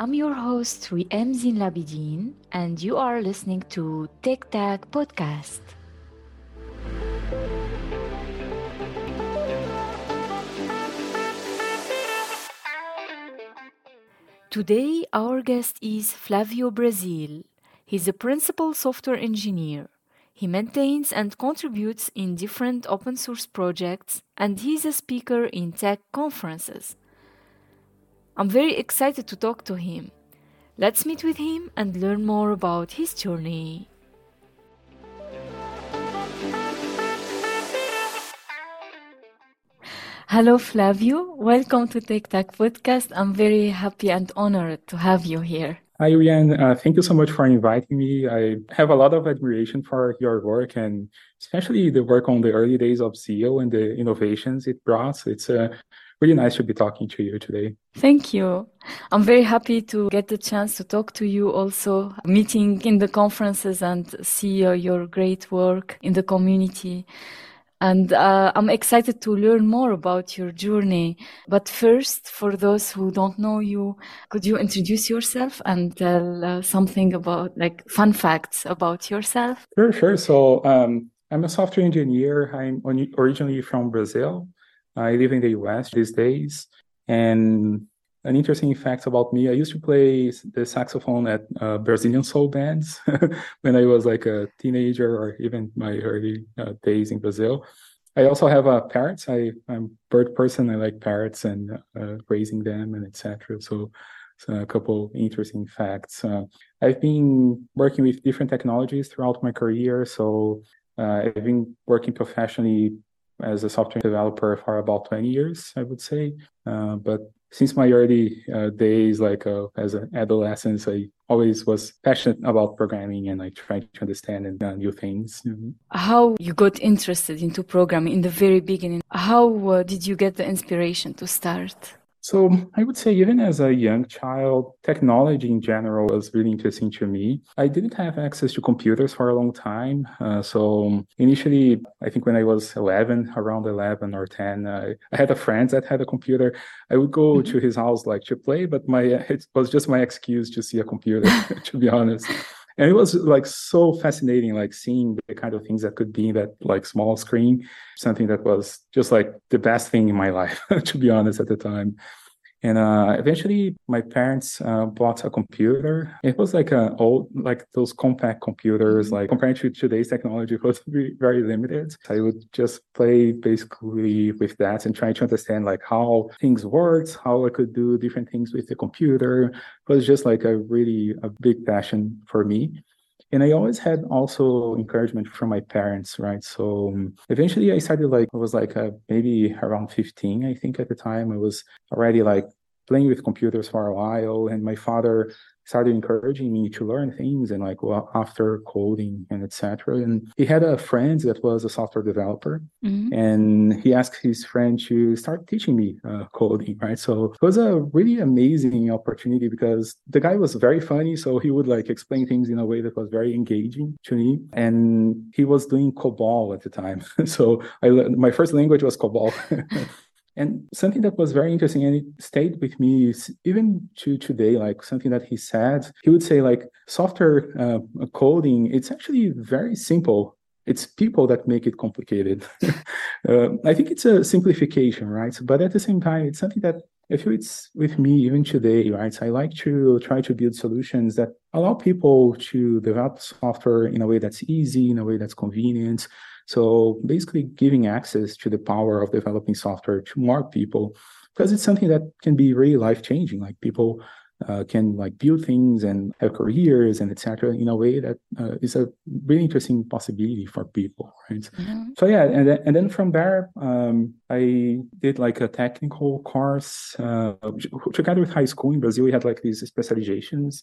I'm your host, Wiem Zine Elabidine, and you are listening to TechTak Podcast. Today, our guest is Flavio Brasil. He's a principal software engineer. He maintains and contributes in different open source projects, and he's a speaker in tech conferences. I'm very excited to talk to him. Let's meet with him and learn more about his journey. Hello, Flavio. Welcome to TechTak Podcast. I'm very happy and honored to have you here. Hi, Wiem. Uh, thank you so much for inviting me. I have a lot of admiration for your work and especially the work on the early days of ZIO and the innovations it brought. It's uh, really nice to be talking to you today. Thank you. I'm very happy to get the chance to talk to you also, meeting in the conferences and see uh, your great work in the community. And uh, I'm excited to learn more about your journey. But first, for those who don't know you, could you introduce yourself and tell uh, something about like fun facts about yourself? Sure, sure. So um, I'm a software engineer. I'm originally from Brazil. I live in the US these days. And an interesting fact about me, I used to play the saxophone at uh, Brazilian soul bands when I was like a teenager or even my early uh, days in Brazil. I also have uh, parrots. I, I'm a bird person. I like parrots and uh, raising them and etc. So, so a couple interesting facts. Uh, I've been working with different technologies throughout my career. So uh, I've been working professionally as a software developer for about 20 years, I would say. Uh, but since my early uh, days, like uh, as an adolescent, I always was passionate about programming and like trying to understand and uh, new things. Mm-hmm. How you got interested into programming in the very beginning? How uh, did you get the inspiration to start? So I would say even as a young child, technology in general was really interesting to me. I didn't have access to computers for a long time. Uh, so initially, I think when I was 11, around 11 or 10, uh, I had a friend that had a computer. I would go mm-hmm. to his house like to play, but my it was just my excuse to see a computer, to be honest and it was like so fascinating like seeing the kind of things that could be in that like small screen something that was just like the best thing in my life to be honest at the time and uh, eventually, my parents uh, bought a computer. It was like a old, like those compact computers. Mm-hmm. Like compared to today's technology, it was very limited. I would just play basically with that and try to understand like how things worked, how I could do different things with the computer. It was just like a really a big passion for me and i always had also encouragement from my parents right? So um, eventually i started like i was like uh, maybe around 15 i think at the time. I was already like playing with computers for a while and my father started encouraging me to learn things and like well, after coding and etc. And he had a friend that was a software developer, mm-hmm. and he asked his friend to start teaching me uh, coding. Right, so it was a really amazing opportunity because the guy was very funny, so he would like explain things in a way that was very engaging to me, and he was doing COBOL at the time. so I my first language was COBOL. And something that was very interesting and it stayed with me is even to today, like something that he said, he would say like software uh, coding, it's actually very simple. It's people that make it complicated. uh, I think it's a simplification, right? But at the same time, it's something that I feel it's with me even today, right? I like to try to build solutions that allow people to develop software in a way that's easy, in a way that's convenient, so basically giving access to the power of developing software to more people, because it's something that can be really life changing. Like people uh, can like build things and have careers and etc. in a way that uh, is a really interesting possibility for people, right? Mm-hmm. So yeah, and then, and then from there, um, I did like a technical course uh, together with high school in Brazil. We had like these specializations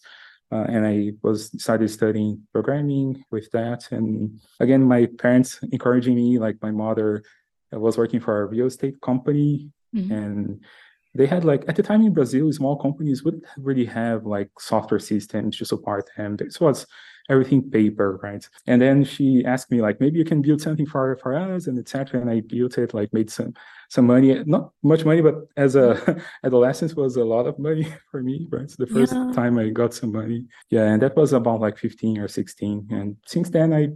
uh, and I was started studying programming with that. And again, my parents encouraging me, like my mother was working for a real estate company, mm-hmm. and they had like at the time in Brazil, small companies wouldn't really have like software systems to support them. This was everything paper, right? And then she asked me like, maybe you can build something for for us and etc. And I built it, like made some some money, not much money, but as a adolescent was a lot of money for me, right? So the first yeah. time I got some money, yeah, and that was about like 15 or 16. And since then, I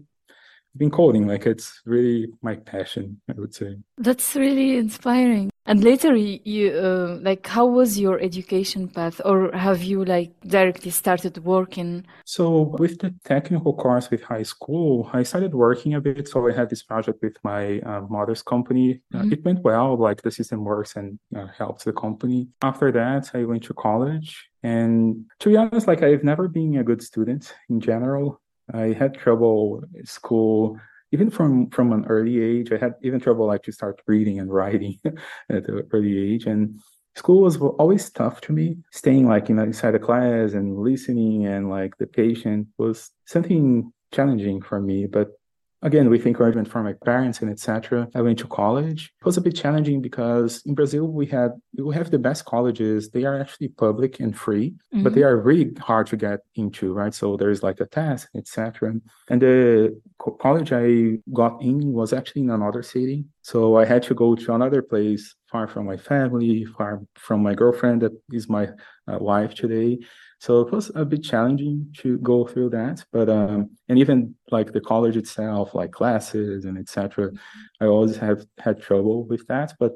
been coding like it's really my passion i would say that's really inspiring and later you uh, like how was your education path? Or have you like directly started working? So with the technical course with high school i started working a bit. So i had this project with my uh, mother's company. Uh, mm-hmm. uh, it went well like the system works and uh, helps the company. After that i went to college. And to be honest like i've never been a good student in general. I had trouble at school, even from from an early age. I had even trouble like to start reading and writing at an early age, and school was always tough to me. Staying like you know inside the class and listening and like the patient was something challenging for me. But again with encouragement from my parents and etc i went to college. It was a bit challenging because in brazil we had we have the best colleges. They are actually public and free mm-hmm. but they are really hard to get into right? So there's like a test etc and the co- college i got in was actually in another city. So i had to go to another place far from my family far from my girlfriend that is my uh, wife today so it was a bit challenging to go through that, but um, and even like the college itself, like classes and etc. I always have had trouble with that, but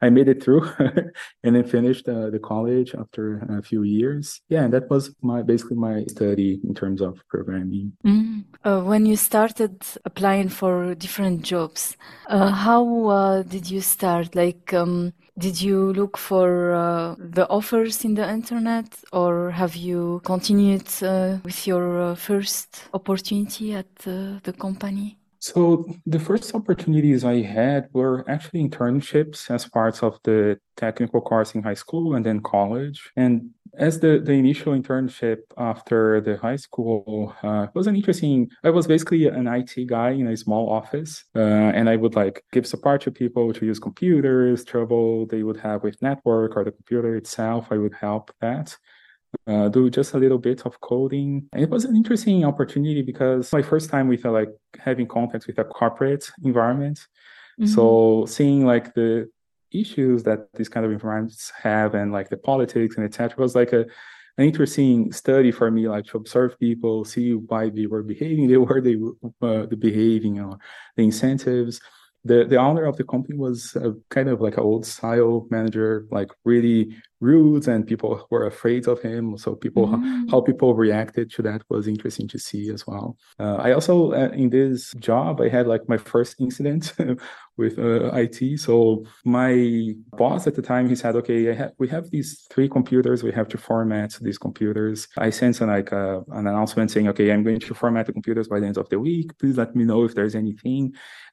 I made it through and then finished uh, the college after a few years. Yeah, and that was my basically my study in terms of programming. Mm. Uh, when you started applying for different jobs, uh, how uh, did you start? Like, um, did you look for uh, the offers in the internet or have you continued uh, with your first opportunity at the company? So the first opportunities I had were actually internships as parts of the technical course in high school and then college. And as the, the initial internship after the high school uh, was an interesting, I was basically an IT guy in a small office. Uh, and I would like give support to people to use computers, trouble they would have with network or the computer itself. I would help that uh, do just a little bit of coding. And it was an interesting opportunity because my first time with uh, like having contact with a corporate environment. Mm-hmm. So seeing like the issues that these kind of environments have and like the politics and etc was like a an interesting study for me like to observe people see why they were behaving the way they were uh, the behaving or the incentives the the owner of the company was a, kind of like an old style manager like really rude and people were afraid of him. So people mm. how people reacted to that was interesting to see as well. Uh, i also uh, in this job i had like my first incident with uh, it so my boss at the time he said okay ha- we have these three computers. We have to format these computers. I sent an, like uh, an announcement saying okay i'm going to format the computers by the end of the week. Please let me know if there's anything.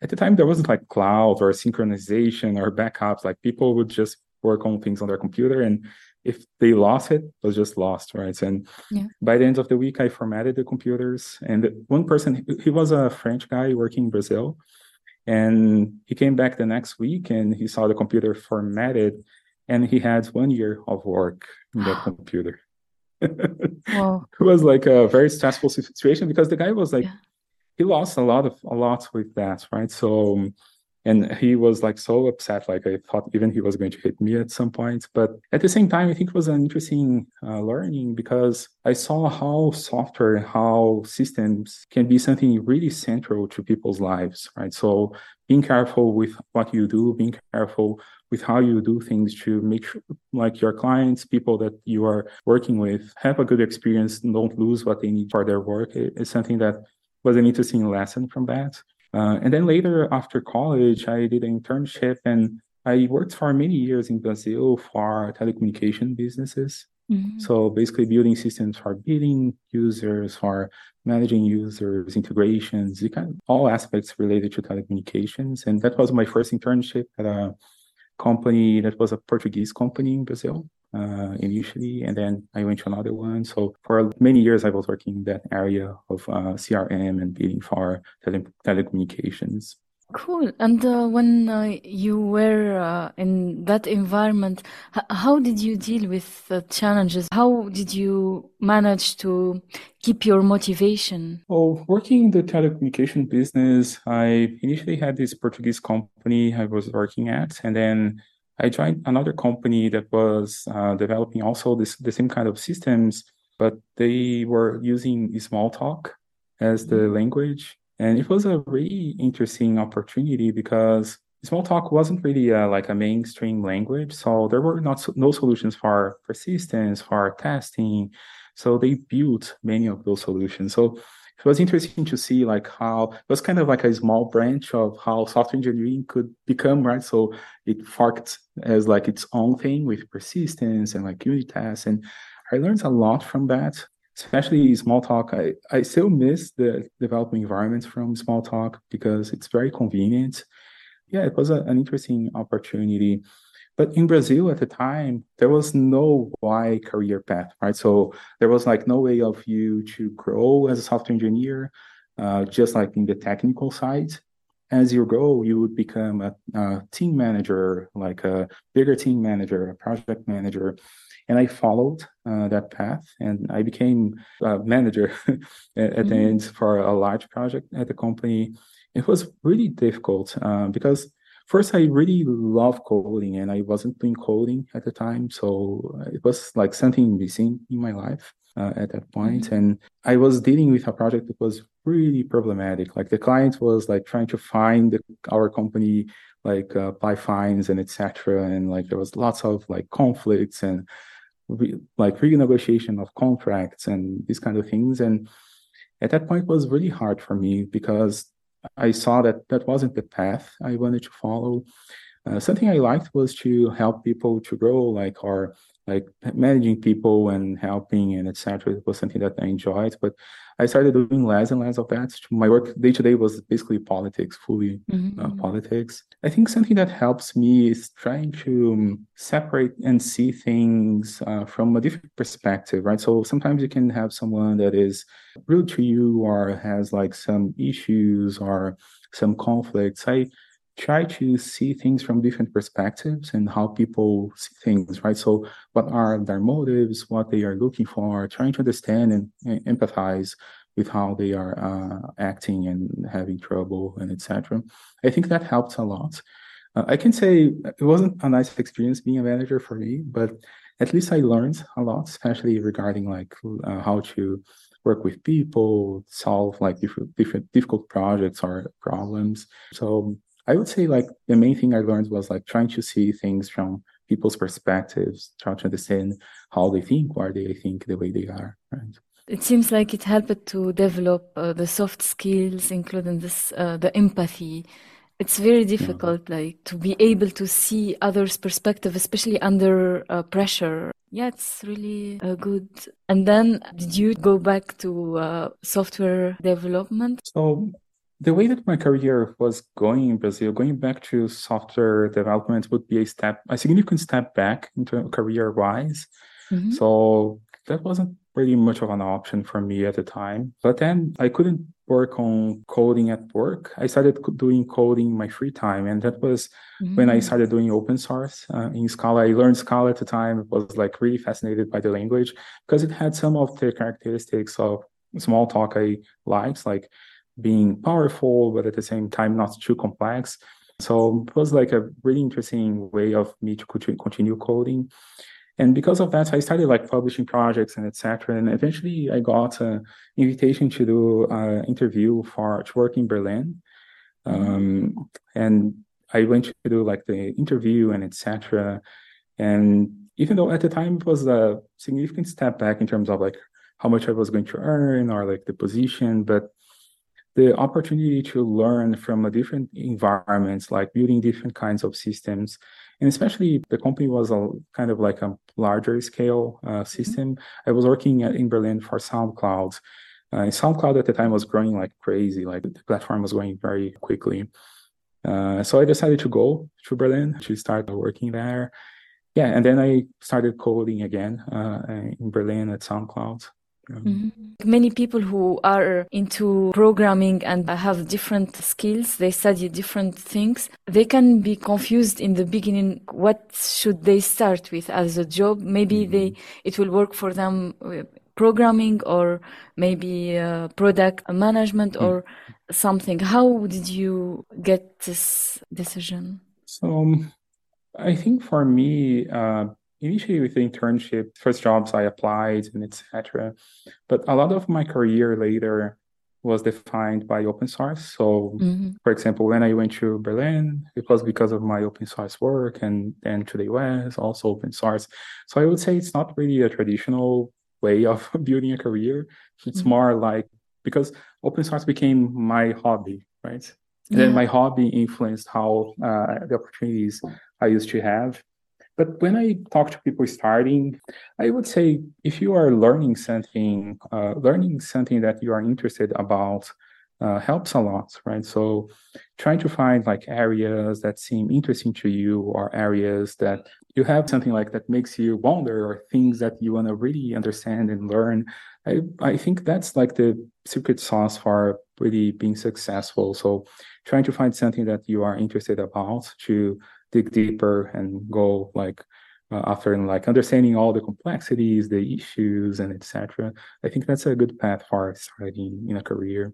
At the time there wasn't like cloud or synchronization or backups. Like people would just work on things on their computer and if they lost it, it was just lost, right? And yeah. by the end of the week, I formatted the computers. And one person, he was a French guy working in Brazil, and he came back the next week and he saw the computer formatted, and he had one year of work in that computer. wow. It was like a very stressful situation because the guy was like, yeah. he lost a lot of a lot with that, right? So and he was like so upset like i thought even he was going to hit me at some point. But at the same time i think it was an interesting uh, learning because i saw how software how systems can be something really central to people's lives right? So being careful with what you do being careful with how you do things to make sure like your clients people that you are working with have a good experience don't lose what they need for their work it's something that was an interesting lesson from that uh, and then later after college, I did an internship and I worked for many years in Brazil for telecommunication businesses. Mm-hmm. So basically building systems for billing users, for managing users, integrations, kind of all aspects related to telecommunications. And that was my first internship at a company that was a Portuguese company in Brazil uh, initially, and then I went to another one. So for many years, I was working in that area of uh, CRM and billing for tele- telecommunications. Cool. And uh, when uh, you were uh, in that environment, how did you deal with the challenges? How did you manage to keep your motivation? Well, working in the telecommunication business, I initially had this Portuguese company I was working at, and then I joined another company that was uh, developing also this the same kind of systems, but they were using Smalltalk as the mm-hmm. language and it was a really interesting opportunity because Smalltalk wasn't really uh, like a mainstream language. So there were not no solutions for persistence, for testing. So they built many of those solutions. So it was interesting to see like how it was kind of like a small branch of how software engineering could become, right? So it forked as like its own thing with persistence and like unit tests. And I learned a lot from that especially Smalltalk i i still miss the developing environments from Smalltalk because it's very convenient. Yeah it was a, an interesting opportunity. But in brazil at the time there was no wide career path right? So there was like no way of you to grow as a software engineer uh, just like in the technical side. As you grow you would become a, a team manager like a bigger team manager a project manager and I followed uh, that path, and I became a manager at, mm-hmm. the end for a large project at the company. It was really difficult uh, because first I really love coding, and I wasn't doing coding at the time, so it was like something missing in my life. Uh, at that point. Mm-hmm. and i was dealing with a project that was really problematic like the client was like trying to find the, our company like uh, apply fines and etc and like there was lots of like conflicts and like renegotiation of contracts and these kind of things. And at that point was really hard for me because I saw that that wasn't the path I wanted to follow. Uh, something I liked was to help people to grow, like or like managing people and helping and etc. It was something that I enjoyed, but I started doing less and less of that. My work day to day was basically politics, fully mm-hmm. uh, politics. I think something that helps me is trying to um, separate and see things uh, from a different perspective, right? So sometimes you can have someone that is rude to you or has like some issues or some conflicts. I try to see things from different perspectives and how people see things, right? So, what are their motives, what they are looking for, trying to understand and, and empathize with how they are uh, acting and having trouble and etc. I think that helped a lot. Uh, I can say it wasn't a nice experience being a manager for me, but at least I learned a lot, especially regarding like uh, how to work with people, solve like different, different difficult projects or problems. So I would say like the main thing I learned was like trying to see things from people's perspectives, trying to understand how they think, why they think the way they are. Right. It seems like it helped to develop uh, the soft skills, including this uh, the empathy. It's very difficult, yeah. like to be able to see others' perspective, especially under uh, pressure. Yeah, it's really uh, good. And then, did you go back to uh, software development? So the way that my career was going in Brazil, going back to software development would be a step, a significant step back into career wise. Mm-hmm. So that wasn't really much of an option for me at the time. But then I couldn't work on coding at work. I started doing coding in my free time, and that was mm-hmm. when I mm. started doing open source uh, in Scala. I learned Scala at the time. was like really fascinated by the language because it had some of the characteristics of Smalltalk I liked, like being powerful, but at the same time not too complex. So it was like a really interesting way of me to continue coding. And because of that, I started like publishing projects and etc. And eventually I got an invitation to do an interview for to work in Berlin. Um, and I went to do like the interview and etc. And even though at the time it was a significant step back in terms of like how much I was going to earn or like the position, but the opportunity to learn from a different environments, like building different kinds of systems, and especially the company was a kind of like a larger scale uh, mm-hmm. system. Mm-hmm. I was working at, in Berlin for SoundCloud. Uh, SoundCloud at the time was growing like crazy, like the platform was growing very quickly. Uh, so I decided to go to Berlin to start working there. Yeah, and then I started coding again uh, in Berlin at SoundCloud Mm-hmm. Many people who are into programming and have different skills, they study different things. They can be confused in the beginning. What should they start with as a job? Maybe mm-hmm. they it will work for them uh, programming or maybe uh, product management mm-hmm. or something. How did you get this decision? So um, I think for me, uh, initially with the internship, first jobs I applied and etc. But a lot of my career later was defined by open source. So, mm-hmm. for example, when I went to Berlin, it was because of my open source work, and then to the US, also open source. So I would say it's not really a traditional way of building a career. It's mm-hmm. more like because open source became my hobby, right? Yeah. then my hobby influenced how uh, the opportunities I used to have. But when I talk to people starting, I would say if you are learning something, uh, learning something that you are interested about uh, helps a lot, right? So trying to find like areas that seem interesting to you or areas that you have something like that makes you wonder or things that you want to really understand and learn. I, I think that's like the secret sauce for really being successful. So trying to find something that you are interested about to dig deeper and go like uh, after and like understanding all the complexities, the issues, and etc. I think that's a good path for starting in a career.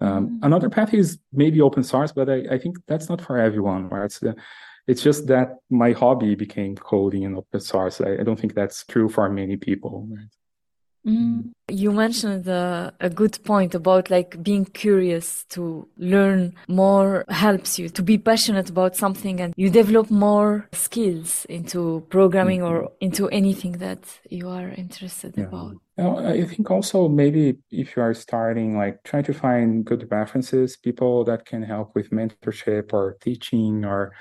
Um, mm-hmm. Another path is maybe open source, but I, I think that's not for everyone, right? It's, the, it's just that my hobby became coding and open source. I, I don't think that's true for many people. Right? Mm. You mentioned uh, a good point about like being curious to learn more helps you to be passionate about something and you develop more skills into programming mm-hmm. or into anything that you are interested yeah. about. I think also maybe if you are starting, like trying to find good references, people that can help with mentorship or teaching or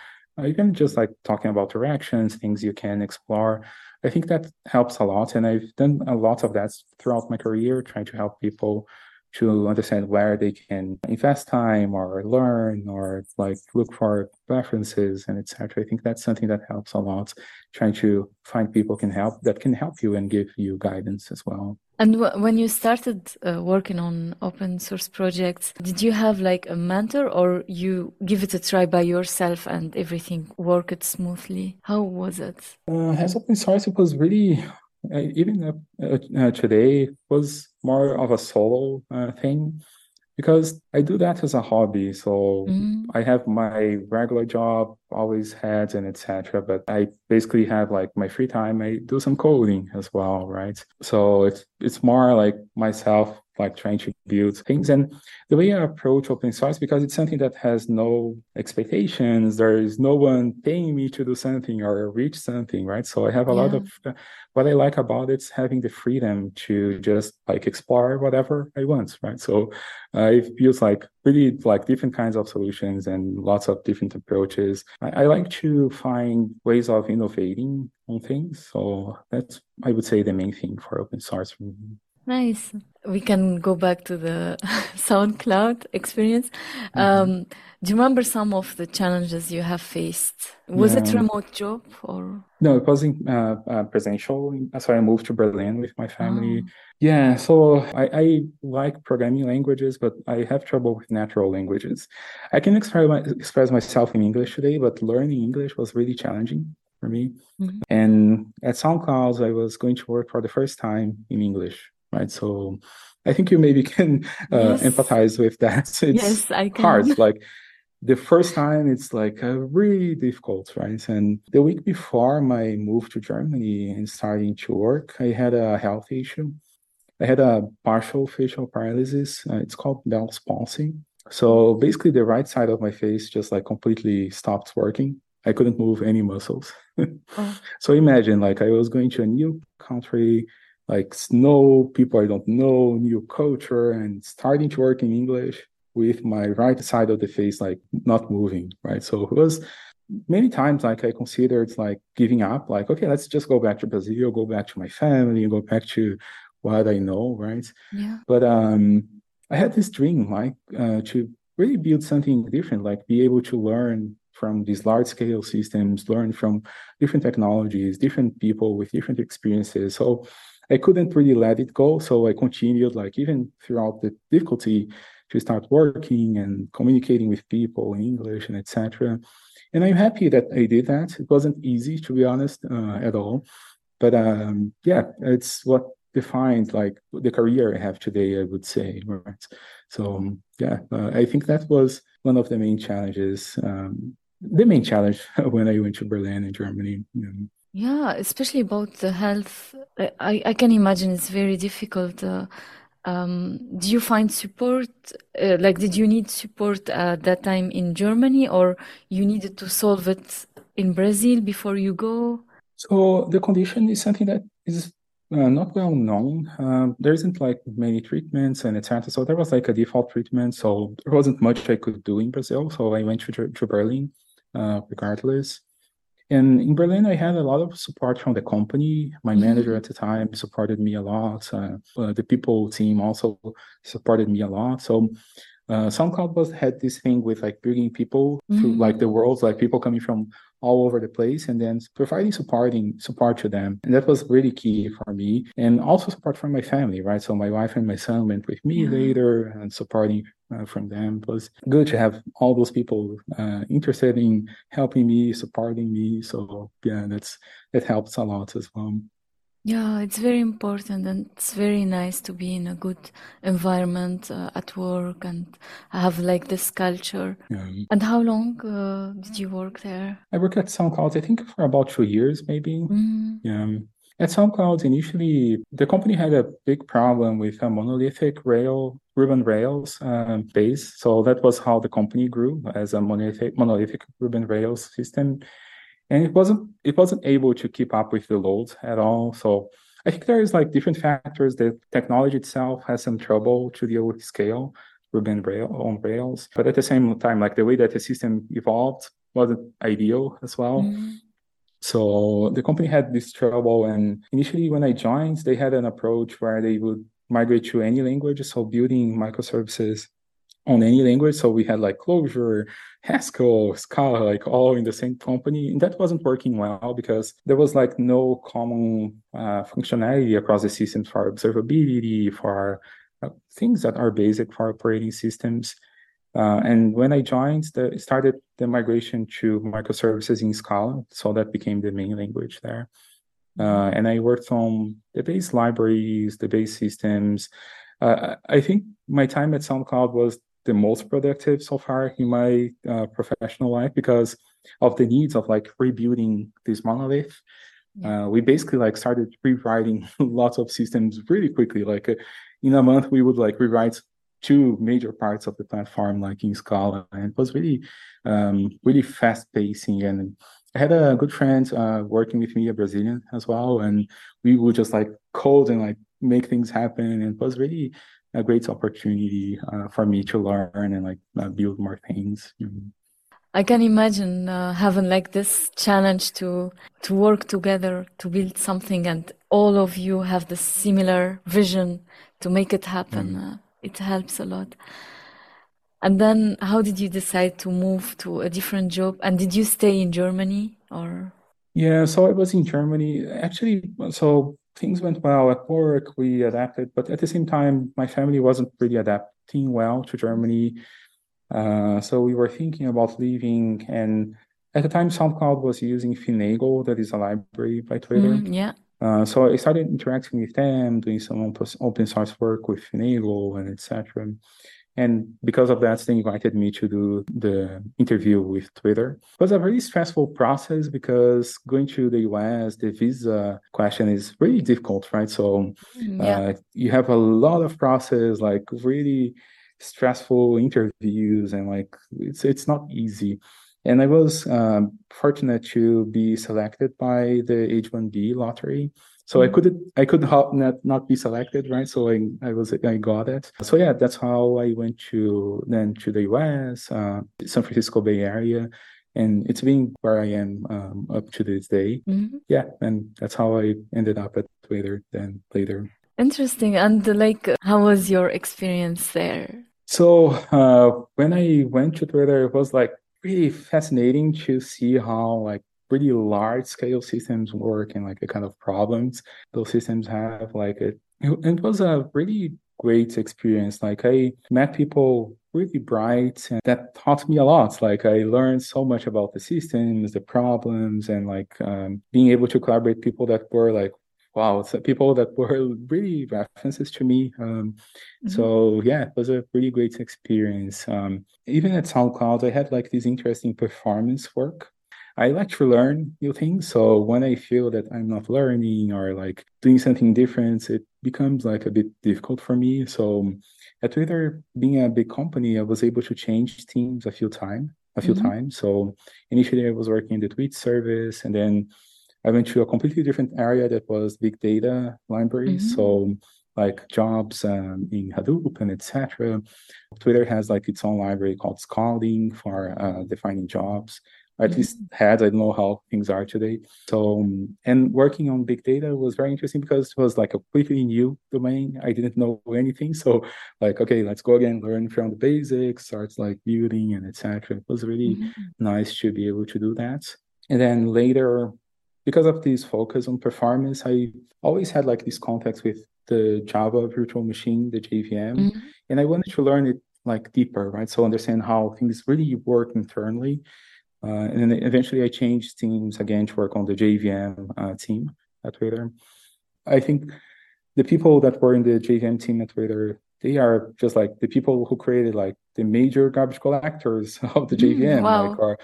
even just like talking about directions, things you can explore. I think that helps a lot. And I've done a lot of that throughout my career, trying to help people to understand where they can invest time or learn or like look for references and etc. I think that's something that helps a lot. Trying to find people can help that can help you and give you guidance as well. And when you started uh, working on open source projects, did you have like a mentor or you give it a try by yourself and everything worked smoothly? How was it? Uh, as open source, it was really even uh, uh, today was more of a solo thing because I do that as a hobby. So mm-hmm. I have my regular job, always had and etc. But I basically have like my free time. I do some coding as well, right? So it's it's more like myself like trying to build things. And the way I approach open source, because it's something that has no expectations, there is no one paying me to do something or reach something, right? So I have a yeah. lot of uh, what I like about it's having the freedom to just like explore whatever I want, right? So uh, it feels like really like different kinds of solutions and lots of different approaches. I, I like to find ways of innovating on things. So that's, I would say, the main thing for open source. Nice. We can go back to the SoundCloud experience. Mm-hmm. Um, do you remember some of the challenges you have faced? Was yeah. it remote job or? No, it was in, uh, uh, presential. So I moved to Berlin with my family. Oh. Yeah, so I, I, like programming languages, but I have trouble with natural languages. I can express, my, express myself in English today, but learning English was really challenging for me. Mm-hmm. And at SoundCloud, I was going to work for the first time in English right? So I think you maybe can uh, yes. empathize with that. It's yes, I can. hard. Like the first time, it's like uh, really difficult, right? And the week before my move to Germany and starting to work, I had a health issue. I had a partial facial paralysis. Uh, it's called Bell's palsy. So basically, the right side of my face just like completely stopped working. I couldn't move any muscles. oh. So imagine, like, I was going to a new country, like snow, people I don't know, new culture, and starting to work in English with my right side of the face like not moving, right? So it was many times like I considered like giving up, like, okay, let's just go back to Brazil, go back to my family, go back to what I know, right? Yeah. But um I had this dream like uh, to really build something different, like be able to learn from these large scale systems, learn from different technologies, different people with different experiences. So I couldn't really let it go. So I continued, like, even throughout the difficulty, to start working and communicating with people in English and etc. And I'm happy that I did that. It wasn't easy, to be honest, uh, at all. But um, yeah, it's what defined like the career I have today, I would say. Right. So um, yeah, uh, I think that was one of the main challenges, um, the main challenge when I went to Berlin in Germany. You know. Yeah, especially about the health. I, I can imagine it's very difficult. Uh, um, do you find support? Uh, like, did you need support at that time in Germany, or you needed to solve it in Brazil before you go? So the condition is something that is uh, not well known. Um, there isn't like many treatments and etc. So there was like a default treatment. So there wasn't much I could do in Brazil. So I went to, to Berlin uh, regardless. And in Berlin, I had a lot of support from the company. My mm-hmm. manager at the time supported me a lot. Uh, uh, the people team also supported me a lot. So uh, SoundCloud was had this thing with like bringing people mm-hmm. to like the world, like people coming from all over the place, and then providing supporting support to them, and that was really key for me, and also support from my family, right? So my wife and my son went with me yeah. later, and supporting uh, from them it was good to have all those people uh, interested in helping me, supporting me. So yeah, that's that helps a lot as well. Yeah, it's very important and it's very nice to be in a good environment uh, at work and have like this culture. And how long uh, did you work there? I worked at SoundCloud, I think for about two years maybe. Mm-hmm. Yeah. At SoundCloud, initially, the company had a big problem with a monolithic rail, Ruby Rails uh, base. So that was how the company grew as a monolithic, monolithic Ruby Rails system and it wasn't it wasn't able to keep up with the loads at all. So I think there is like different factors. The technology itself has some trouble to deal with scale, Ruby Rail on Rails, but at the same time, like the way that the system evolved wasn't ideal as well. Mm-hmm. So the company had this trouble, and initially when I joined, they had an approach where they would migrate to any language, so building microservices on any language. So we had like Clojure, Haskell, Scala, like all in the same company. And that wasn't working well because there was like no common uh, functionality across the system for observability, for uh, things that are basic for operating systems. Uh, and when I joined, the, started the migration to microservices in Scala. So that became the main language there. Uh, and I worked on the base libraries, the base systems. Uh, I think my time at SoundCloud was the most productive so far in my uh, professional life because of the needs of like rebuilding this monolith. Yeah. Uh, we basically like started rewriting lots of systems really quickly. Like uh, in a month, we would like rewrite two major parts of the platform, like in Scala, and it was really, um, really fast pacing. And I had a good friend uh, working with me, a Brazilian as well, and we would just like code and like make things happen. And it was really a great opportunity uh, for me to learn and like uh, build more things. Mm-hmm. I can imagine uh, having like this challenge to to work together to build something, and all of you have the similar vision to make it happen. Mm. it helps a lot. And then, how did you decide to move to a different job? And did you stay in Germany or? Yeah, so I was in Germany actually. So things went well at work. We adapted, but at the same time, my family wasn't really adapting well to Germany. Uh, so we were thinking about leaving. And at the time, SoundCloud was using Finagle, that is a library by Twitter. Mm, yeah. Uh, so I started interacting with them, doing some open source work with Finagle and etc. And because of that, they invited me to do the interview with Twitter. It was a very stressful process because going to the US, the visa question is really difficult, right? So mm, yeah. uh, you have a lot of process, like really stressful interviews, and like it's it's not easy. And I was um, fortunate to be selected by the H1B lottery. So I mm-hmm. could I could not not be selected, right? So I I was I got it. So yeah, that's how I went to then to the U.S., uh, San Francisco Bay Area, and it's been where I am um, up to this day. Mm-hmm. Yeah, and that's how I ended up at Twitter then later. Interesting. And like, how was your experience there? So uh, when I went to Twitter, it was like really fascinating to see how like pretty large scale systems work and like the kind of problems those systems have. Like it, it was a really great experience. Like I met people really bright and that taught me a lot. Like I learned so much about the systems, the problems, and like um, being able to collaborate people that were like wow, so people that were really references to me. Um, mm-hmm. So yeah, it was a really great experience. Um, even at SoundCloud, I had like this interesting performance work. I like to learn new things. So when I feel that I'm not learning or like doing something different, it becomes like a bit difficult for me. So at Twitter, being a big company, I was able to change teams a few times. A few mm-hmm. times. So initially, I was working in the tweet service, and then I went to a completely different area that was big data libraries. Mm-hmm. So like jobs um, in Hadoop and etc. Twitter has like its own library called Scalding for uh, defining jobs. At mm-hmm. least had I don't know how things are today. So um, and working on big data was very interesting because it was like a completely new domain. I didn't know anything. So like okay, let's go again, learn from the basics, start like building and etc. It was really mm-hmm. nice to be able to do that. And then later because of this focus on performance, I always had like this context with the Java virtual machine, the JVM, mm-hmm. and I wanted to learn it like deeper, right? So understand how things really work internally. Uh, and then eventually I changed teams again to work on the JVM uh, team at Twitter. I think the people that were in the JVM team at Twitter, they are just like the people who created like the major garbage collectors of the JVM, mm, wow. like are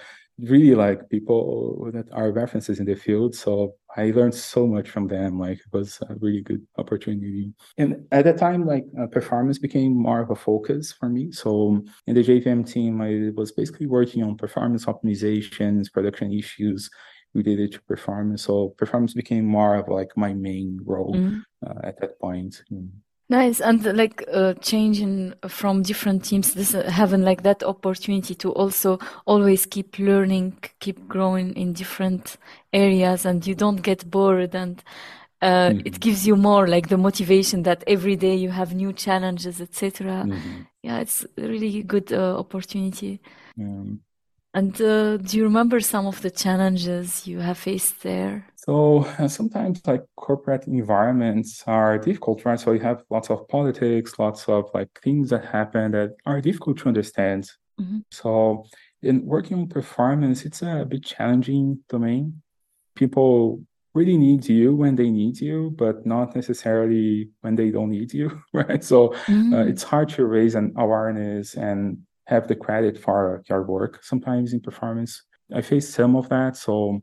really like people that are references in the field. So I learned so much from them. Like it was a really good opportunity. And at that time, like uh, performance became more of a focus for me. So in the JVM team, I was basically working on performance optimizations, production issues related to performance. So performance became more of like my main role mm-hmm. uh, at that point. Mm. Nice, and like uh, changing from different teams, this uh, having like that opportunity to also always keep learning, keep growing in different areas, and you don't get bored, and uh, mm-hmm. it gives you more like the motivation that every day you have new challenges, etc. Mm-hmm. Yeah, it's a really good uh, opportunity. And uh, do you remember some of the challenges you have faced there? So uh, sometimes like corporate environments are difficult, right? So you have lots of politics, lots of like things that happen that are difficult to understand. Mm-hmm. So in working on performance, it's a bit challenging domain. People really need you when they need you, but not necessarily when they don't need you, right? So uh, mm-hmm. uh, it's hard to raise an awareness and have the credit for your work sometimes in performance. I faced some of that. So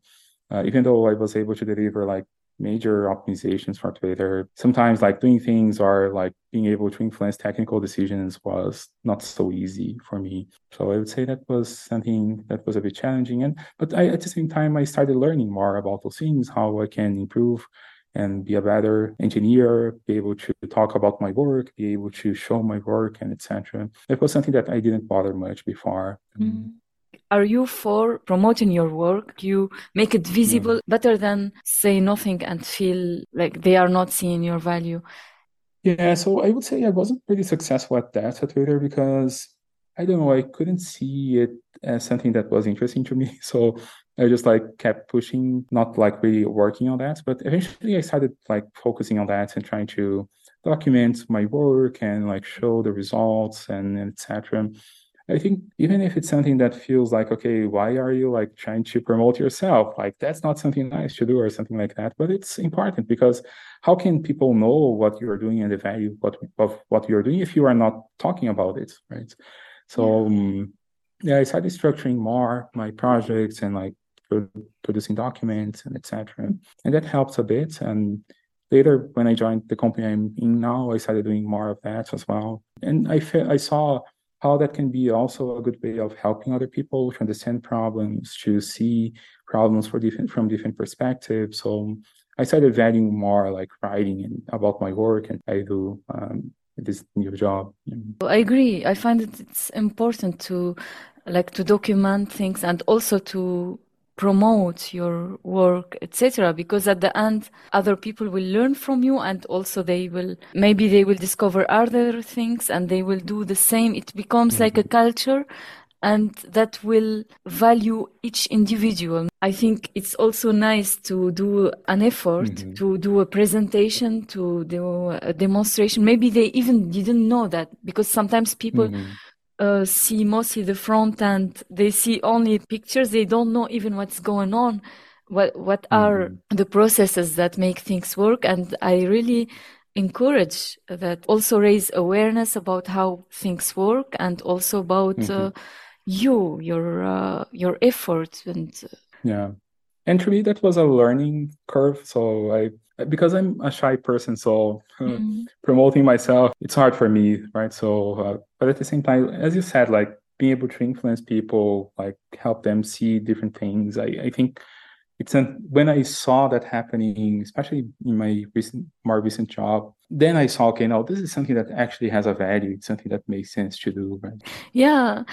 uh, even though I was able to deliver like major optimizations for Twitter, sometimes like doing things or like being able to influence technical decisions was not so easy for me. So I would say that was something that was a bit challenging. And but I, at the same time, I started learning more about those things, how I can improve and be a better engineer, be able to talk about my work, be able to show my work, and etc. It was something that I didn't bother much before. Mm-hmm. Are you for promoting your work? You make it visible yeah. better than say nothing and feel like they are not seeing your value. Yeah, so I would say I wasn't pretty successful at that at Twitter because I don't know, I couldn't see it as something that was interesting to me. So I just like kept pushing, not like really working on that. But eventually I started like focusing on that and trying to document my work and like show the results and etc. I think even if it's something that feels like, okay, why are you like trying to promote yourself? Like that's not something nice to do or something like that. But it's important because how can people know what you're doing and the value what, of what you're doing if you are not talking about it, right? So yeah. Um, yeah, I started structuring more my projects and like producing documents and etc. And that helps a bit. And later, when I joined the company I'm in now, I started doing more of that as well. And I fe- I saw how that can be also a good way of helping other people to understand problems, to see problems for different from different perspectives. So I started valuing more like writing and about my work and I do um, this new job. I agree. I find that it's important to like to document things and also to promote your work etc because at the end other people will learn from you and also they will maybe they will discover other things and they will do the same it becomes mm-hmm. like a culture and that will value each individual. I think it's also nice to do an effort mm-hmm. to do a presentation, to do a demonstration. Maybe they even didn't know that because sometimes people mm-hmm. Uh, see mostly the front and they see only pictures. They don't know even what's going on. What what mm-hmm. are the processes that make things work? And I really encourage that also raise awareness about how things work and also about mm-hmm. uh, you your uh, your effort and uh, yeah and for me that was a learning curve so i because i'm a shy person so uh, mm-hmm. promoting myself it's hard for me right so uh, but at the same time as you said like being able to influence people like help them see different things i, I think it's an, when I saw that happening, especially in my recent, more recent job, then I saw, okay, no, this is something that actually has a value. It's something that makes sense to do, right? Yeah.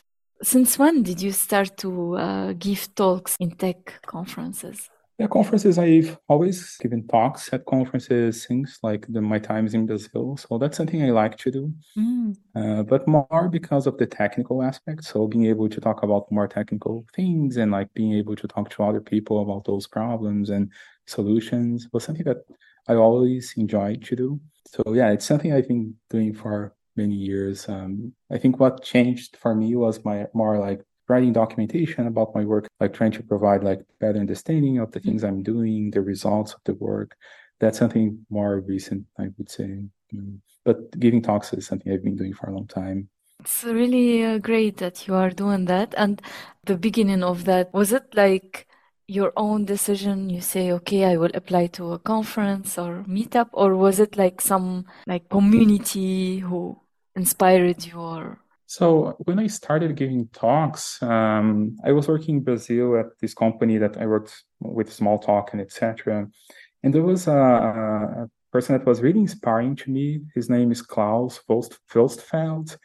Since when did you start to uh, give talks in tech conferences? Yeah, conferences. I've always given talks at conferences things like the, my times in Brazil. So that's something I like to do, mm. uh, but more because of the technical aspect. So being able to talk about more technical things and like being able to talk to other people about those problems and solutions was something that I always enjoyed to do. So yeah, it's something I've been doing for many years. Um, I think what changed for me was my more like writing documentation about my work, like trying to provide like better understanding of the mm-hmm. things I'm doing, the results of the work. That's something more recent, I would say. Mm. But giving talks is something I've been doing for a long time. It's really uh, great that you are doing that. And the beginning of that, was it like your own decision? You say, okay, I will apply to a conference or meetup, or was it like some like community who inspired you or so when I started giving talks, um, I was working in Brazil at this company that I worked with Smalltalk and etc. And there was a, a, person that was really inspiring to me. His name is Klaus Wuestefeld,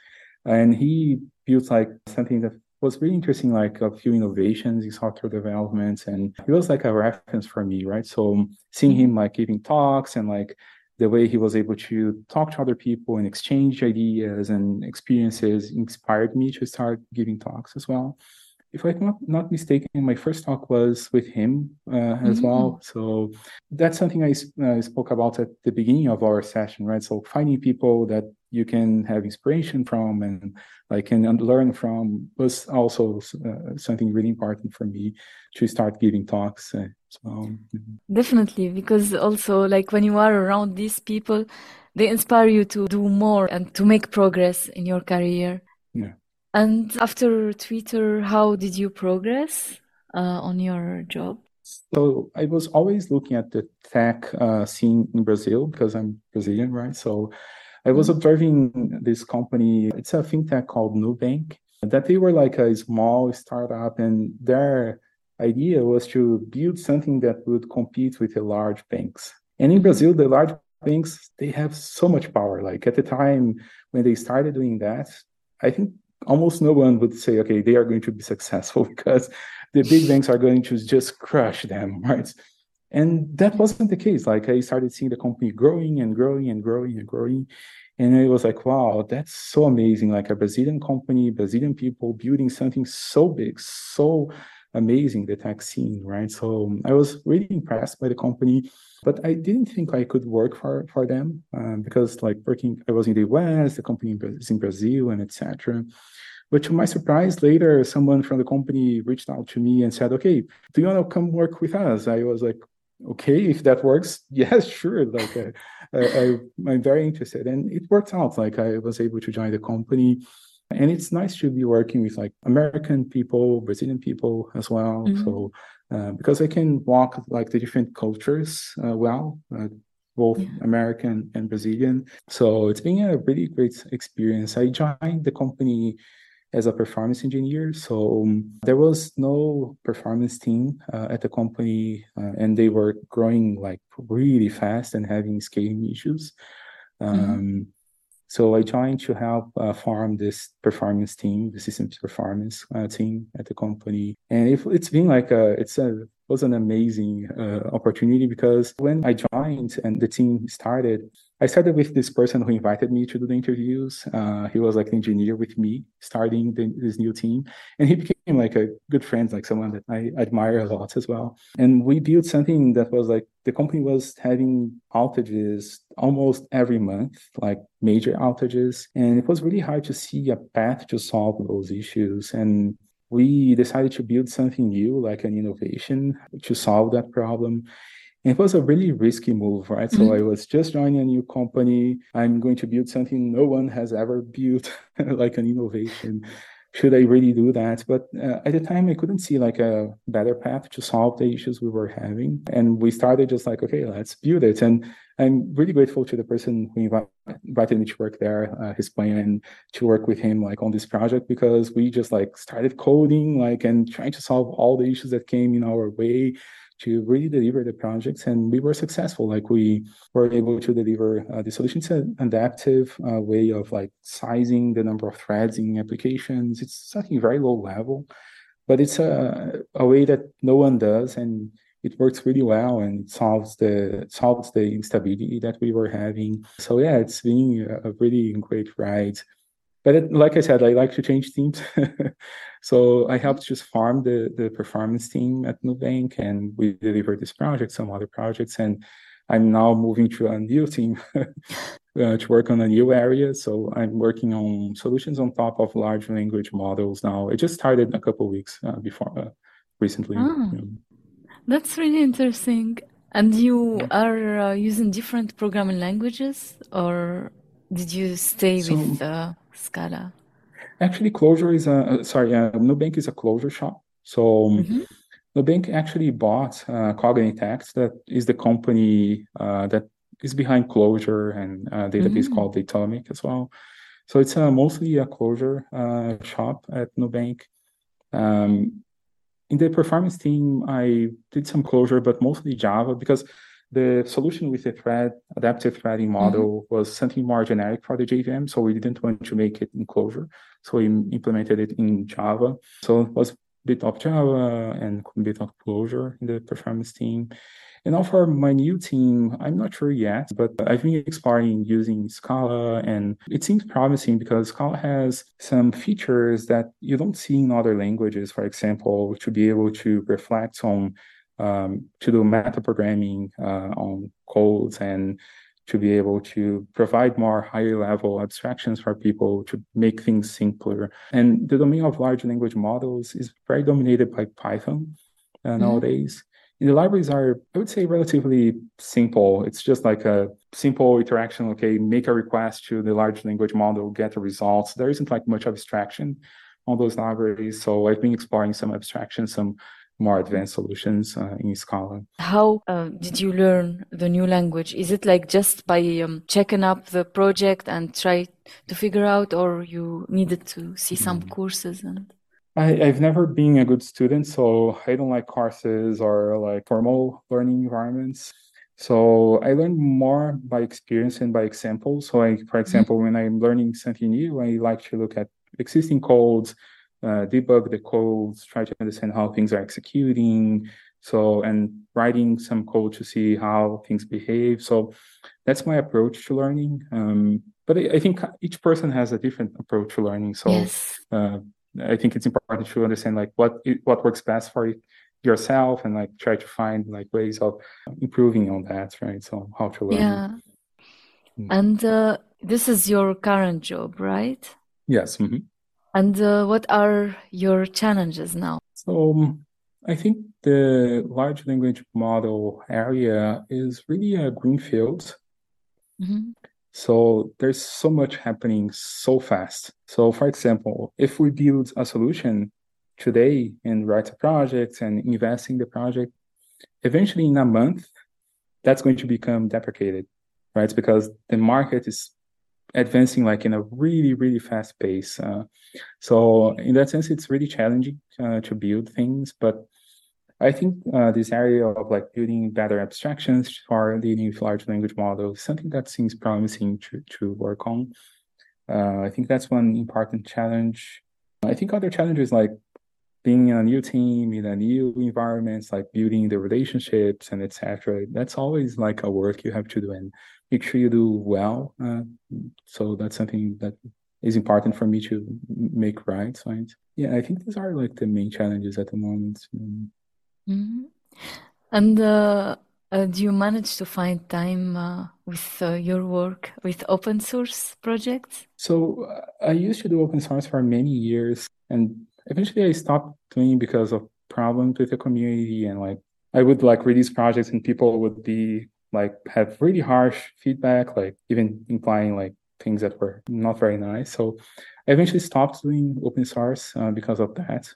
and he built like something that was really interesting, like a few innovations in software development, and he was like a reference for me, right? So seeing him like giving talks and like the way he was able to talk to other people and exchange ideas and experiences inspired me to start giving talks as well. If I'm not, not mistaken, my first talk was with him uh, as mm-hmm. well. So that's something I uh, spoke about at the beginning of our session, right? So finding people that you can have inspiration from and like can learn from was also uh, something really important for me to start giving talks. Uh, so mm-hmm. definitely, because also like when you are around these people, they inspire you to do more and to make progress in your career. Yeah. And after Twitter, how did you progress uh, on your job? So I was always looking at the tech uh, scene in Brazil because I'm Brazilian, right? So I was mm-hmm. observing this company. It's a fintech called Nubank. That they were like a small startup, and their idea was to build something that would compete with the large banks. And in Brazil, the large banks they have so much power. Like at the time when they started doing that, I think almost no one would say, okay, they are going to be successful because the big banks are going to just crush them, right? And that wasn't the case. Like I started seeing the company growing and growing and growing and growing. And it was like, wow, that's so amazing. Like a Brazilian company, Brazilian people building something so big, so amazing, the tech scene, right? So I was really impressed by the company, but I didn't think I could work for, for them um, because like working, I was in the US, the company is in Brazil and etc. But to my surprise, later someone from the company reached out to me and said, "Okay, do you want to come work with us?" I was like, okay if that works. Yes sure. Like I, I, i'm very interested. And it worked out. Like i was able to join the company. And it's nice to be working with like american people brazilian people as well. Mm-hmm. so uh, because i can walk like the different cultures uh, well uh, both yeah. american and brazilian. So it's been a really great experience. I joined the company as a performance engineer. So um, there was no performance team uh, at the company, uh, and they were growing like really fast and having scaling issues. Mm-hmm. Um, mm-hmm. So I joined to help uh, form this performance team, the systems performance uh, team at the company, and it, has been like a it's a was an amazing uh, opportunity because when I joined and the team started, I started with this person who invited me to do the interviews. Uh, he was like an engineer with me starting the, this new team. And he became like a good friend, like someone that I admire a lot as well. And we built something that was like the company was having outages almost every month, like major outages. And it was really hard to see a path to solve those issues. And we decided to build something new, like an innovation to solve that problem. It was a really risky move, right? Mm-hmm. So I was just joining a new company. I'm going to build something no one has ever built, like an innovation. Should I really do that? But uh, at the time, I couldn't see like a better path to solve the issues we were having. And we started just like, okay, let's build it. And I'm really grateful to the person who invited, invited me to work there, uh, his plan to work with him like on this project because we just like started coding like and trying to solve all the issues that came in our way to really deliver the projects and we were successful. Like we were able to deliver uh, the solution to an adaptive uh, way of like sizing the number of threads in applications. It's something very low level but it's a, a way that no one does and it works really well and it solves the solves the instability that we were having. So yeah it's been a really great ride but it, like I said, I like to change teams. so I helped just farm the, the performance team at Nubank and we delivered this project, some other projects. And I'm now moving to a new team uh, to work on a new area. So I'm working on solutions on top of large language models now. It just started a couple weeks uh, before uh, recently. Oh, That's really interesting. And you are uh, using different programming languages, or did you stay so, with uh, Scala? Actually, Clojure is a sorry. Uh, Nubank is a Clojure shop. So um, mm-hmm. Nubank actually bought uh, Cognitect, that is the company uh, that is behind Clojure and a database mm-hmm. called Datomic as well. So it's uh, mostly a Clojure uh, shop at Nubank. Um, in the performance team, I did some Clojure, but mostly Java because the solution with the thread, adaptive threading model mm-hmm. was something more generic for the JVM, so we didn't want to make it in Clojure. So we implemented it in Java. So it was a bit of Java and a bit of Clojure in the performance team. And now for my new team, I'm not sure yet, but I've been exploring using Scala and it seems promising because Scala has some features that you don't see in other languages. For example, to be able to reflect on um, to do meta programming uh, on codes and to be able to provide more higher level abstractions for people to make things simpler. And the domain of large language models is very dominated by Python uh, mm-hmm. nowadays. And the libraries are, I would say, relatively simple. It's just like a simple interaction. Okay, make a request to the large language model, get the results. There isn't like much abstraction on those libraries. So I've been exploring some abstraction, some more advanced solutions uh, in Scala. How uh, did you learn the new language? Is it like just by um, checking up the project and try to figure out, or you needed to see some mm. courses and? I, have never been a good student, so I don't like courses or like formal learning environments. So I learn more by experience and by example. So, I, for mm-hmm. example, mm-hmm. when I'm learning something new, I like to look at existing codes, uh, debug the codes, try to understand how things are executing. So, and writing some code to see how things behave. So, that's my approach to learning. Um, but I, I, think each person has a different approach to learning. So, yes. uh, I think it's important to understand like what what works best for yourself, and like try to find like ways of improving on that. Right. So, how to learn. Yeah. Mm. And uh, this is your current job, right? Yes. Mm-hmm. And uh, what are your challenges now? So, um, I think the large language model area is really a greenfield. Mm-hmm. So there's so much happening so fast. So, for example, if we build a solution today and write a project and invest in the project, eventually in a month, that's going to become deprecated, right? Because the market is advancing like in a really really fast pace uh, so in that sense it's really challenging uh, to build things but i think uh, this area of like building better abstractions for dealing with large language models something that seems promising to, to work on. Uh, i think that's one important challenge. I think other challenges like being in a new team in a new environment like building the relationships and etc that's always like a work you have to do and make sure you do well. Uh, so that's something that is important for me to make right. Right. Yeah, I think these are like the main challenges at the moment. Mm-hmm. And uh, uh, do you manage to find time uh, with uh, your work with open source projects? So uh, I used to do open source for many years, and eventually I stopped doing because of problems with the community and like I would like release projects and people would be like have really harsh feedback, like even implying like things that were not very nice. So I eventually stopped doing open source uh, because of that.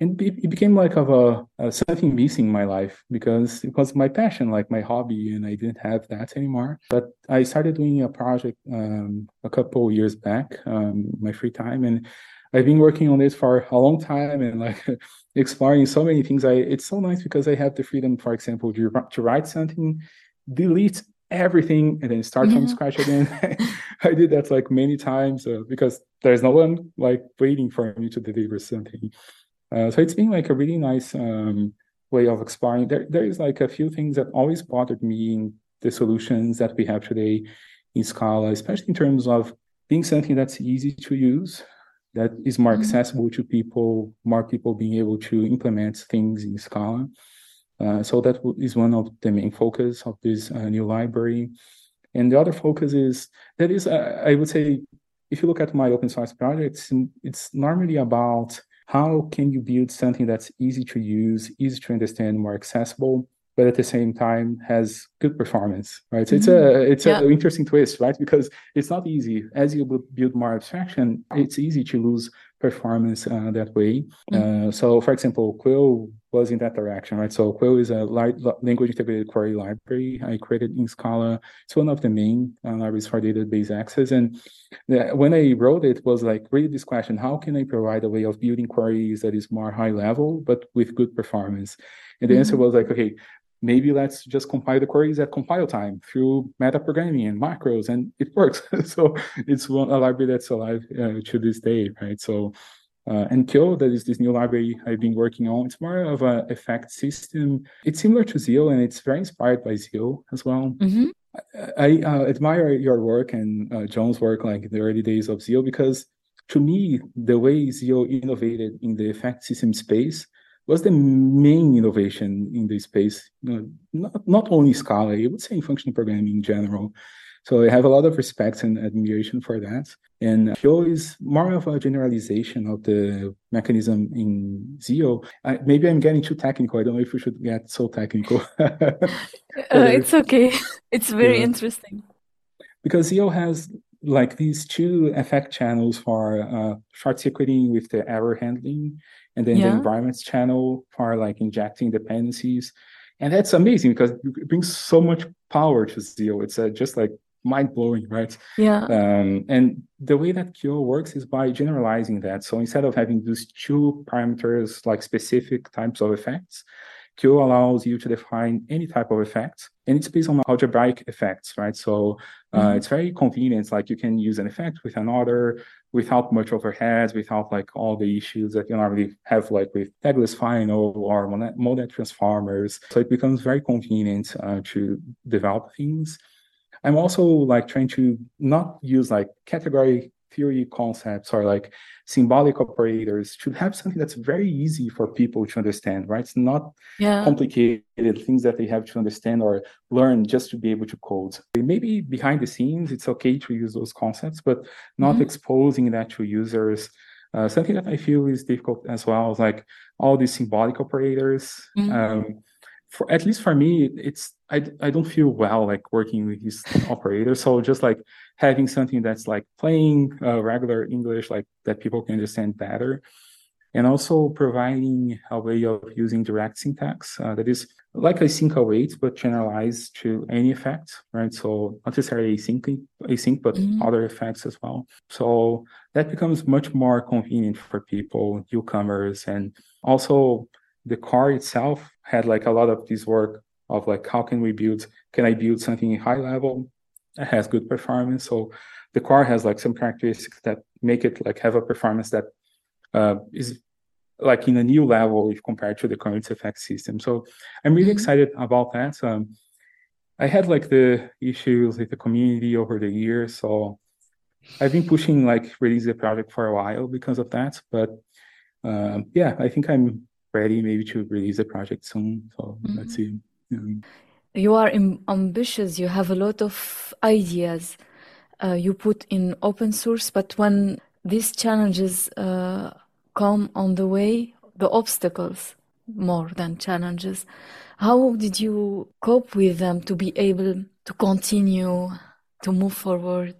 And it became like of a, a, something missing in my life because it was my passion, like my hobby, and I didn't have that anymore. But I started doing a project um, a couple years back, um, my free time, and I've been working on this for a long time and like exploring so many things. I it's so nice because I have the freedom, for example, to, to write something, delete everything, and then start yeah. from scratch again. I did that like many times uh, because there's no one like waiting for me to deliver something. Uh, so it's been like a really nice um, way of exploring. There there is like a few things that always bothered me in the solutions that we have today in Scala, especially in terms of being something that's easy to use that is more mm-hmm. accessible to people, more people being able to implement things in Scala. Uh, so that is one of the main focus of this uh, new library. And the other focus is that is, uh, I would say, if you look at my open source projects, it's normally about how can you build something that's easy to use, easy to understand, more accessible, but at the same time has good performance, right? So mm-hmm. it's a it's yeah. an interesting twist, right? Because it's not easy. As you build more abstraction, it's easy to lose performance uh, that way. Mm-hmm. Uh, so, for example, Quill was in that direction, right? So Quill is a language integrated query library I created in Scala. It's one of the main uh, libraries for database access. And the, when I wrote it, was like really this question: How can I provide a way of building queries that is more high level but with good performance? And the mm-hmm. answer was like, okay, maybe let's just compile the queries at compile time through metaprogramming and macros and it works so it's one a library that's alive uh, to this day right so uh, and Kyo, that is this new library I've been working on. It's more of an effect system. It's similar to ZIO and it's very inspired by ZIO as well. Mm-hmm. I, I uh, admire your work and uh, John's work, like in the early days of ZIO, because to me, the way ZIO innovated in the effect system space was the main innovation in this space. You know, not, not only Scala, I would say in functional programming in general. So I have a lot of respect and admiration for that. And Kyo is more of a generalization of the mechanism in ZIO. I, maybe I'm getting too technical. I don't know if we should get so technical. uh, it's okay. It's very yeah. interesting. Because ZIO has like these two effect channels for uh, short circuiting with the error handling and then yeah. the environments channel for like injecting dependencies. And that's amazing because it brings so much power to ZIO. It's uh, just like mind blowing, right? Yeah. Um, and the way that Kyo works is by generalizing that. So instead of having these two parameters like specific types of effects, Kyo allows you to define any type of effect, and it's based on algebraic effects, right? So uh, mm-hmm. it's very convenient. Like you can use an effect with another without much overhead, without like all the issues that you normally have like with tagless final or monad transformers. So it becomes very convenient uh, to develop things. I'm also like trying to not use like category theory concepts or like symbolic operators should have something that's very easy for people to understand, right? It's not yeah. complicated things that they have to understand or learn just to be able to code. Maybe behind the scenes, it's okay to use those concepts, but not mm-hmm. exposing that to users. Uh, something that I feel is difficult as well is like all these symbolic operators. Mm-hmm. Um, for at least for me, it's I, I don't feel well like working with these operators. So just like having something that's like playing uh, regular English, like that people can understand better, and also providing a way of using direct syntax uh, that is like async await but generalized to any effect, right? So not necessarily async, async but mm-hmm. other effects as well. So that becomes much more convenient for people, newcomers, and also the car itself had like a lot of this work of like how can we build can i build something high level has good performance so the car has like some characteristics that make it like have a performance that uh, is like in a new level if compared to the current effect system so i'm really mm-hmm. excited about that um, I had like the issues with the community over the years, so I've been pushing like release the project for a while because of that. But uh, yeah, I think I'm ready maybe to release the project soon. So mm-hmm. let's see. You are ambitious. You have a lot of ideas. Uh, you put in open source, but when these challenges uh, come on the way, the obstacles more than challenges, how did you cope with them to be able to continue to move forward?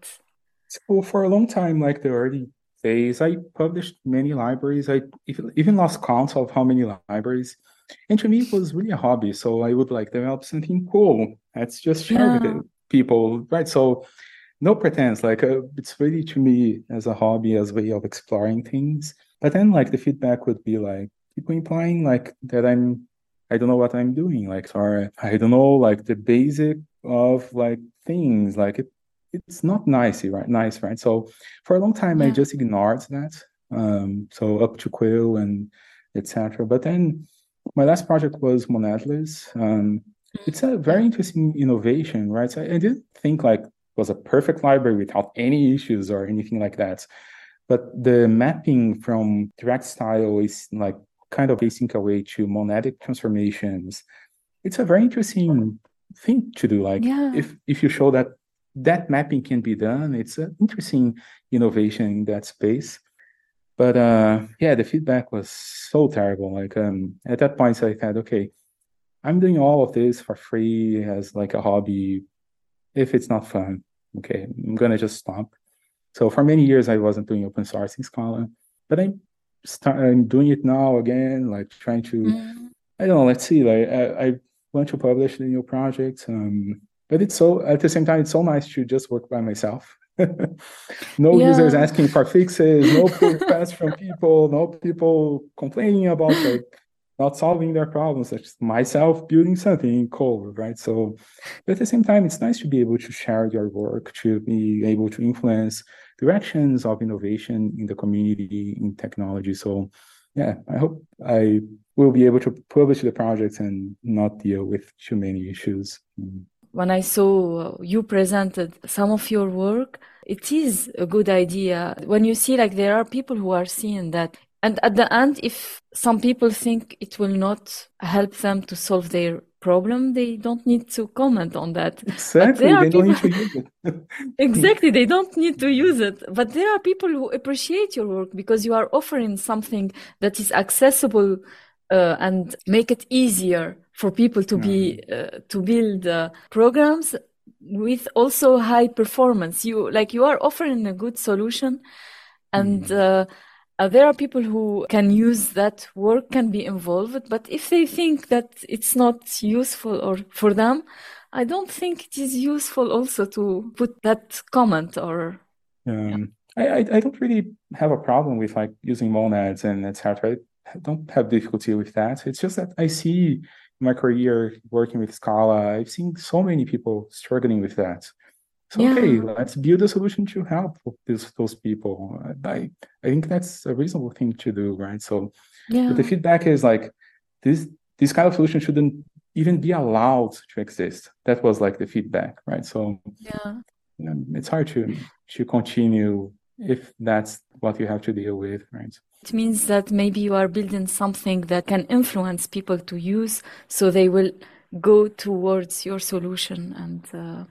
So for a long time, like the early days, I published many libraries. I even lost count of how many libraries. And to me, it was really a hobby. So I would like develop something cool. Let's just share yeah. with people, right? So no pretense. Like uh, it's really to me as a hobby, as a way of exploring things. But then, like the feedback would be like people implying like that I'm, I don't know what I'm doing. Like, sorry, I don't know like the basic of like things. Like it, it's not nice, right? Nice, right? So for a long time, yeah. I just ignored that. Um, so up to Quill and etc. But then my last project was Monadless. Um, it's a very interesting innovation, right? So I, I didn't think like it was a perfect library without any issues or anything like that. But the mapping from direct style is like kind of async await to monadic transformations. It's a very interesting thing to do. Like yeah. if if you show that that mapping can be done, it's an interesting innovation in that space. But uh, yeah, the feedback was so terrible. Like um, at that point, I thought, okay, I'm doing all of this for free as like a hobby. If it's not fun, okay, I'm gonna just stop. So for many years, I wasn't doing open source in Scala, but I'm start, I'm doing it now again, like trying to. Mm. I don't know. Let's see. Like I, I want to publish the new project. Um, but it's so at the same time, it's so nice to just work by myself. No yeah. users asking for fixes, no pull requests from people, no people complaining about like not solving their problems. It's just myself building something in code, right? So, but at the same time, it's nice to be able to share your work, to be able to influence directions of innovation in the community in technology. So, yeah, I hope I will be able to publish the project and not deal with too many issues. Mm. When I saw you presented some of your work, it is a good idea. When you see like there are people who are seeing that and at the end, if some people think it will not help them to solve their problem, they don't need to comment on that. Exactly. They people... don't need to use it. exactly. They don't need to use it. But there are people who appreciate your work because you are offering something that is accessible uh, and make it easier for people to be uh, to build uh, programs with also high performance. You like you are offering a good solution and mm uh, there are people who can use that work can be involved, but if they think that it's not useful or for them, I don't think it is useful also to put that comment or. Um, yeah. I, I don't really have a problem with like using monads and etc. I don't have difficulty with that. It's just that I see my career working with Scala, I've seen so many people struggling with that. So yeah. okay, let's build a solution to help these those people. I I think that's a reasonable thing to do, right? So yeah. the feedback is like this this kind of solution shouldn't even be allowed to exist. That was like the feedback, right? So yeah, you know, it's hard to to continue if that's what you have to deal with, right? It means that maybe you are building something that can influence people to use, so they will go towards your solution and. Uh,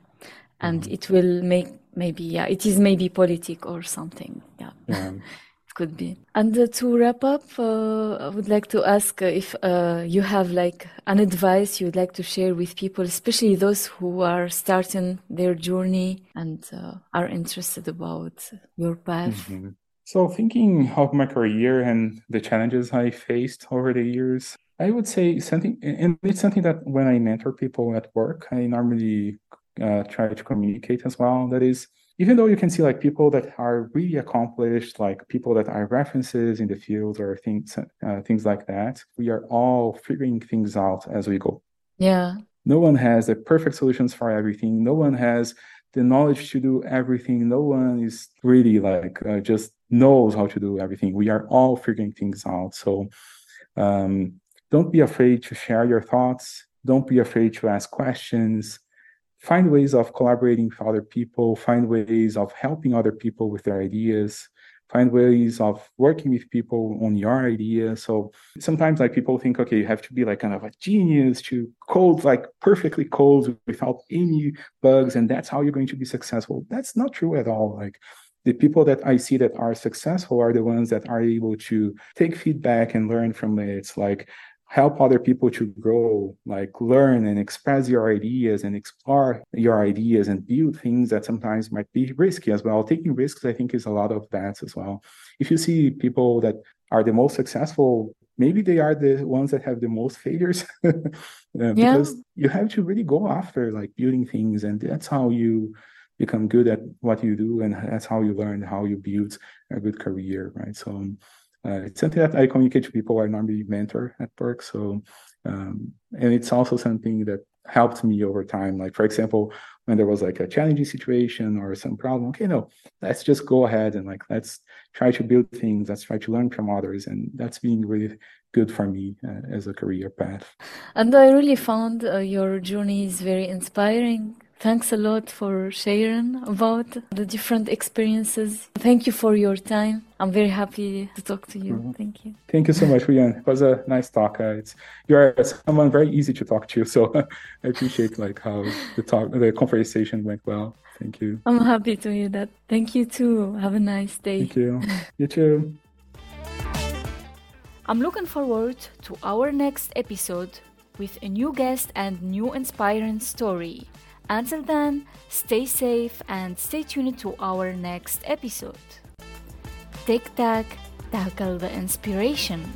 and mm-hmm. it will make maybe yeah it is maybe politic or something yeah, yeah. it could be and uh, to wrap up uh, i would like to ask uh, if uh, you have like an advice you would like to share with people especially those who are starting their journey and uh, are interested about your path mm-hmm. So thinking of my career and the challenges i faced over the years I would say something, and it's something that when I mentor people at work, I normally uh, try to communicate as well. That is, even though you can see like people that are really accomplished, like people that are references in the field or things uh, things like that, we are all figuring things out as we go. Yeah. No one has the perfect solutions for everything. No one has the knowledge to do everything. No one is really like uh, just knows how to do everything. We are all figuring things out. So um, don't be afraid to share your thoughts. Don't be afraid to ask questions find ways of collaborating with other people, find ways of helping other people with their ideas, find ways of working with people on your idea. So sometimes like people think, okay, you have to be like kind of a genius to code like perfectly code without any bugs, and that's how you're going to be successful. That's not true at all. Like the people that I see that are successful are the ones that are able to take feedback and learn from it. It's like help other people to grow, like learn and express your ideas and explore your ideas and build things that sometimes might be risky as well. Taking risks, I think, is a lot of that as well. If you see people that are the most successful, maybe they are the ones that have the most failures uh, yeah. because you have to really go after like building things and that's how you become good at what you do and that's how you learn how you build a good career right so uh, it's something that I communicate to people. I normally mentor at work. So, um, and it's also something that helped me over time. Like, for example, when there was like a challenging situation or some problem, okay, no, let's just go ahead and like, let's try to build things. Let's try to learn from others. And that's been really good for me uh, as a career path. And I really found uh, your journey is very inspiring Thanks a lot for sharing about the different experiences. Thank you for your time. I'm very happy to talk to you. Mm-hmm. Thank you. Thank you so much, Wiem. It was a nice talk. Uh, it's you're someone very easy to talk to, so I appreciate like how the talk, the conversation went well. Thank you. I'm happy to hear that. Thank you too. Have a nice day. Thank you. You too. I'm looking forward to our next episode with a new guest and new inspiring story. Until then, stay safe and stay tuned to our next episode. TechTak, tackle the inspiration.